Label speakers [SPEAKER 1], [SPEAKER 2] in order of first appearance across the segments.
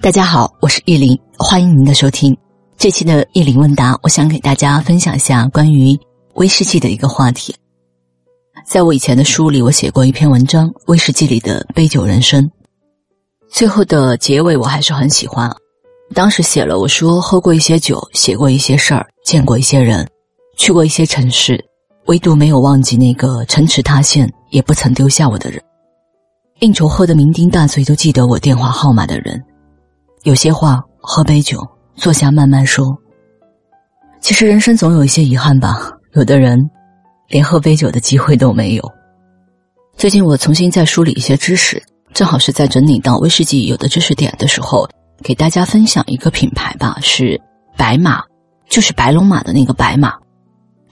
[SPEAKER 1] 大家好，我是叶玲，欢迎您的收听。这期的叶林问答，我想给大家分享一下关于威士忌的一个话题。在我以前的书里，我写过一篇文章《威士忌里的杯酒人生》，最后的结尾我还是很喜欢。当时写了，我说喝过一些酒，写过一些事儿，见过一些人，去过一些城市，唯独没有忘记那个城池塌陷也不曾丢下我的人。应酬喝得酩酊大醉，都记得我电话号码的人。有些话，喝杯酒，坐下慢慢说。其实人生总有一些遗憾吧，有的人连喝杯酒的机会都没有。最近我重新在梳理一些知识，正好是在整理到威士忌有的知识点的时候，给大家分享一个品牌吧，是白马，就是白龙马的那个白马。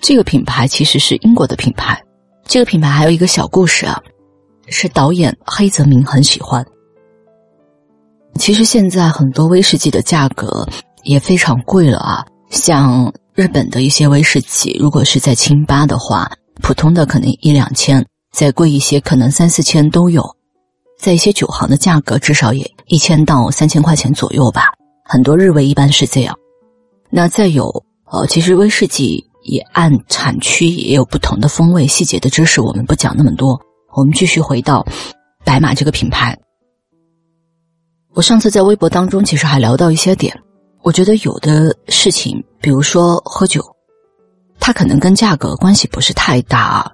[SPEAKER 1] 这个品牌其实是英国的品牌。这个品牌还有一个小故事啊，是导演黑泽明很喜欢。其实现在很多威士忌的价格也非常贵了啊，像日本的一些威士忌，如果是在清吧的话，普通的可能一两千，再贵一些可能三四千都有，在一些酒行的价格至少也一千到三千块钱左右吧。很多日威一般是这样。那再有，呃，其实威士忌也按产区也有不同的风味，细节的知识我们不讲那么多，我们继续回到白马这个品牌。我上次在微博当中其实还聊到一些点，我觉得有的事情，比如说喝酒，它可能跟价格关系不是太大，啊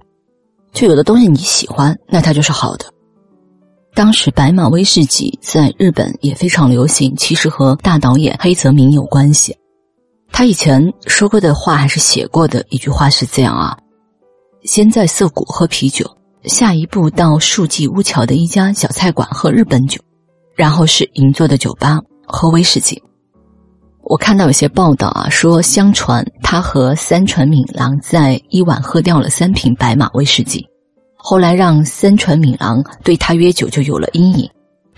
[SPEAKER 1] 就有的东西你喜欢，那它就是好的。当时白马威士忌在日本也非常流行，其实和大导演黑泽明有关系。他以前说过的话还是写过的一句话是这样啊：先在涩谷喝啤酒，下一步到树记屋桥的一家小菜馆喝日本酒。然后是银座的酒吧喝威士忌。我看到有些报道啊，说相传他和三船敏郎在一晚喝掉了三瓶白马威士忌，后来让三船敏郎对他约酒就有了阴影。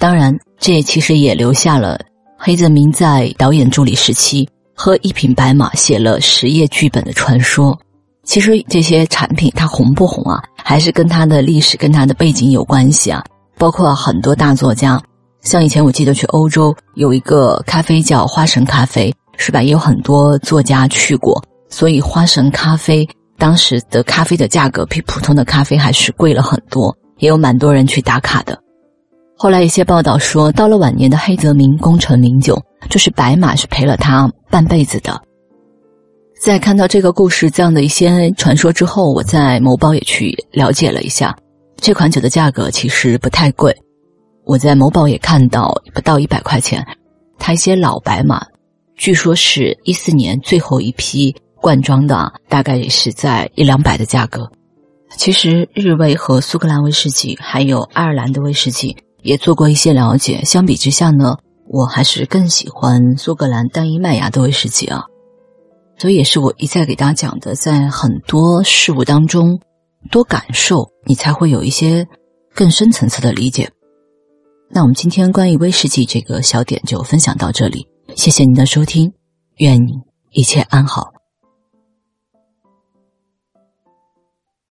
[SPEAKER 1] 当然，这其实也留下了黑泽明在导演助理时期喝一瓶白马写了十页剧本的传说。其实这些产品它红不红啊，还是跟它的历史跟它的背景有关系啊。包括很多大作家。像以前我记得去欧洲有一个咖啡叫花神咖啡，是吧？也有很多作家去过，所以花神咖啡当时的咖啡的价格比普通的咖啡还是贵了很多，也有蛮多人去打卡的。后来一些报道说，到了晚年的黑泽明功成名就，就是白马是陪了他半辈子的。在看到这个故事这样的一些传说之后，我在某宝也去了解了一下，这款酒的价格其实不太贵。我在某宝也看到不到一百块钱，它一些老白马，据说是一四年最后一批灌装的，大概也是在一两百的价格。其实日威和苏格兰威士忌还有爱尔兰的威士忌也做过一些了解，相比之下呢，我还是更喜欢苏格兰单一麦芽的威士忌啊。所以也是我一再给大家讲的，在很多事物当中多感受，你才会有一些更深层次的理解。那我们今天关于威士忌这个小点就分享到这里，谢谢您的收听，愿你一切安好。